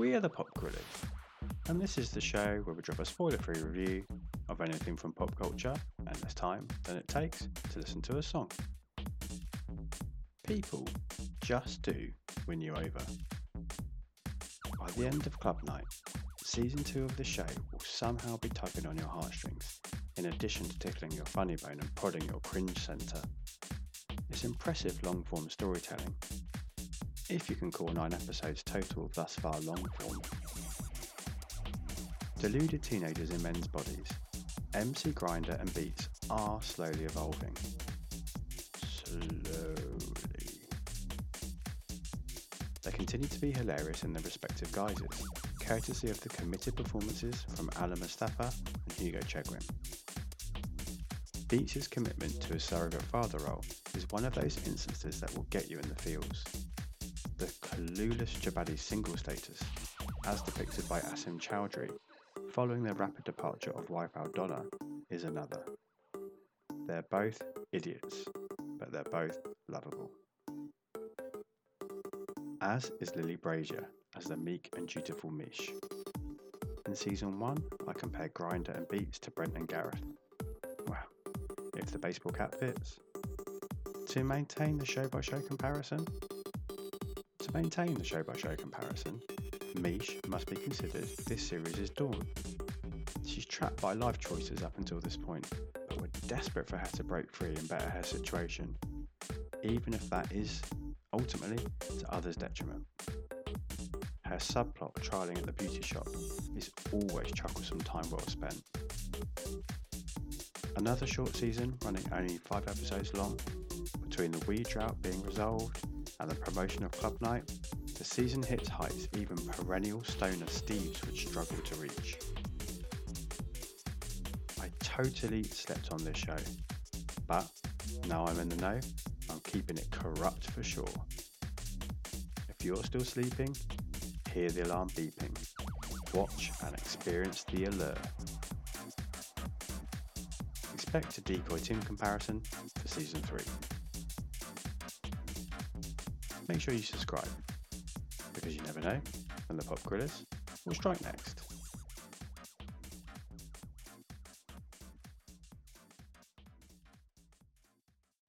We are the Pop Gorillas, and this is the show where we drop a spoiler free review of anything from pop culture and less time than it takes to listen to a song. People just do win you over. By the end of Club Night, season two of the show will somehow be tugging on your heartstrings, in addition to tickling your funny bone and prodding your cringe centre. It's impressive long form storytelling, if you can call nine episodes total thus far long form. Deluded teenagers in men's bodies, MC Grindah and Beats are slowly evolving. Slowly. They continue to be hilarious in their respective guises, courtesy of the committed performances from Allan Mustafa and Hugo Chegwin. Beats' commitment to his surrogate father role is one of those instances that will get you in the feels the clueless Chabuddy single status, as depicted by Asim Chaudhry, following the rapid departure of wife Al-Donna, is another. They're both idiots, but they're both lovable. As is Lily Brazier as the meek and dutiful Miche. In season 1, I compared Grindah and Beats to Brent and Gareth. Well, if the baseball cap fits. To maintain the show by show comparison, to maintain the show by show comparison, Miche must be considered this series' is Dawn. She's trapped by life choices up until this point, but we're desperate for her to break free and better her situation, even if that is, ultimately, to others' detriment. Her subplot trialing at the beauty shop is always chucklesome time well spent. Another short season running only 5 episodes long, between the weed drought being resolved and the promotion of Club Night, the season hits heights even perennial stoner Steves would struggle to reach. I totally slept on this show, but now I'm in the know, I'm keeping it Kurupt for sure. If you're still sleeping, hear the alarm beeping. Watch and experience the alert. Expect a decoy team comparison for season 3 make sure you subscribe because you never know when the Pop Gorillas will strike next.